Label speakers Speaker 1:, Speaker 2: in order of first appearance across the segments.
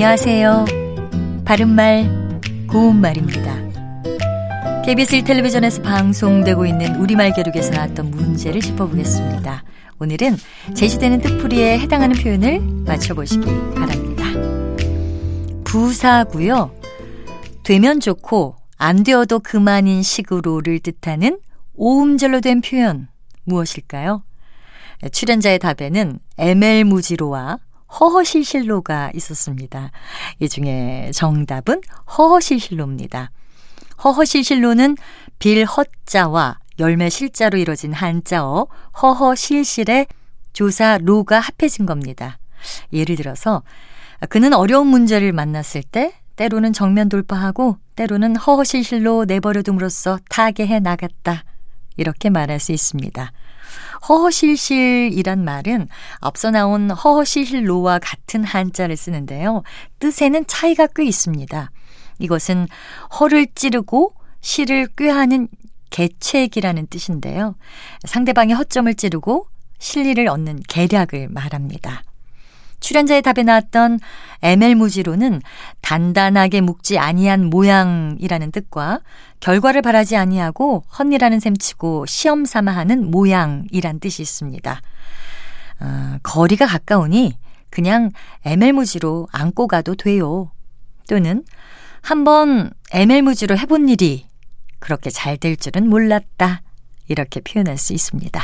Speaker 1: 안녕하세요. 바른말, 고운말입니다. KBS 텔레비전에서 방송되고 있는 우리말 교육에서 나왔던 문제를 짚어보겠습니다. 오늘은 제시되는 뜻풀이에 해당하는 표현을 맞춰보시기 바랍니다. 부사고요. 되면 좋고 안 되어도 그만인 식으로를 뜻하는 오음절로 된 표현 무엇일까요? 출연자의 답에는 ML무지로와 허허실실로가 있었습니다. 이 중에 정답은 허허실실로입니다. 허허실실로는 빌허자와 열매 실자로 이뤄진 한자어 허허실실의 조사 로가 합해진 겁니다. 예를 들어서 그는 어려운 문제를 만났을 때 때로는 정면 돌파하고 때로는 허허실실로 내버려 둠으로써 타개해 나갔다. 이렇게 말할 수 있습니다. 허허실실이란 말은 앞서 나온 허허실실로와 같은 한자를 쓰는데요. 뜻에는 차이가 꽤 있습니다. 이것은 허를 찌르고 실을 꾀하는 개책이라는 뜻인데요. 상대방의 허점을 찌르고 실리를 얻는 계략을 말합니다. 출연자의 답에 나왔던 ML무지로는 단단하게 묶지 아니한 모양이라는 뜻과 결과를 바라지 아니하고 헌이라는 셈치고 시험 삼아 하는 모양이란 뜻이 있습니다. 어, 거리가 가까우니 그냥 ML무지로 안고 가도 돼요. 또는 한번 ML무지로 해본 일이 그렇게 잘 될 줄은 몰랐다. 이렇게 표현할 수 있습니다.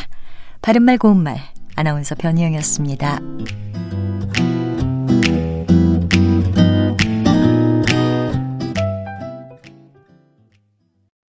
Speaker 1: 바른말 고운말 아나운서 변희영이었습니다.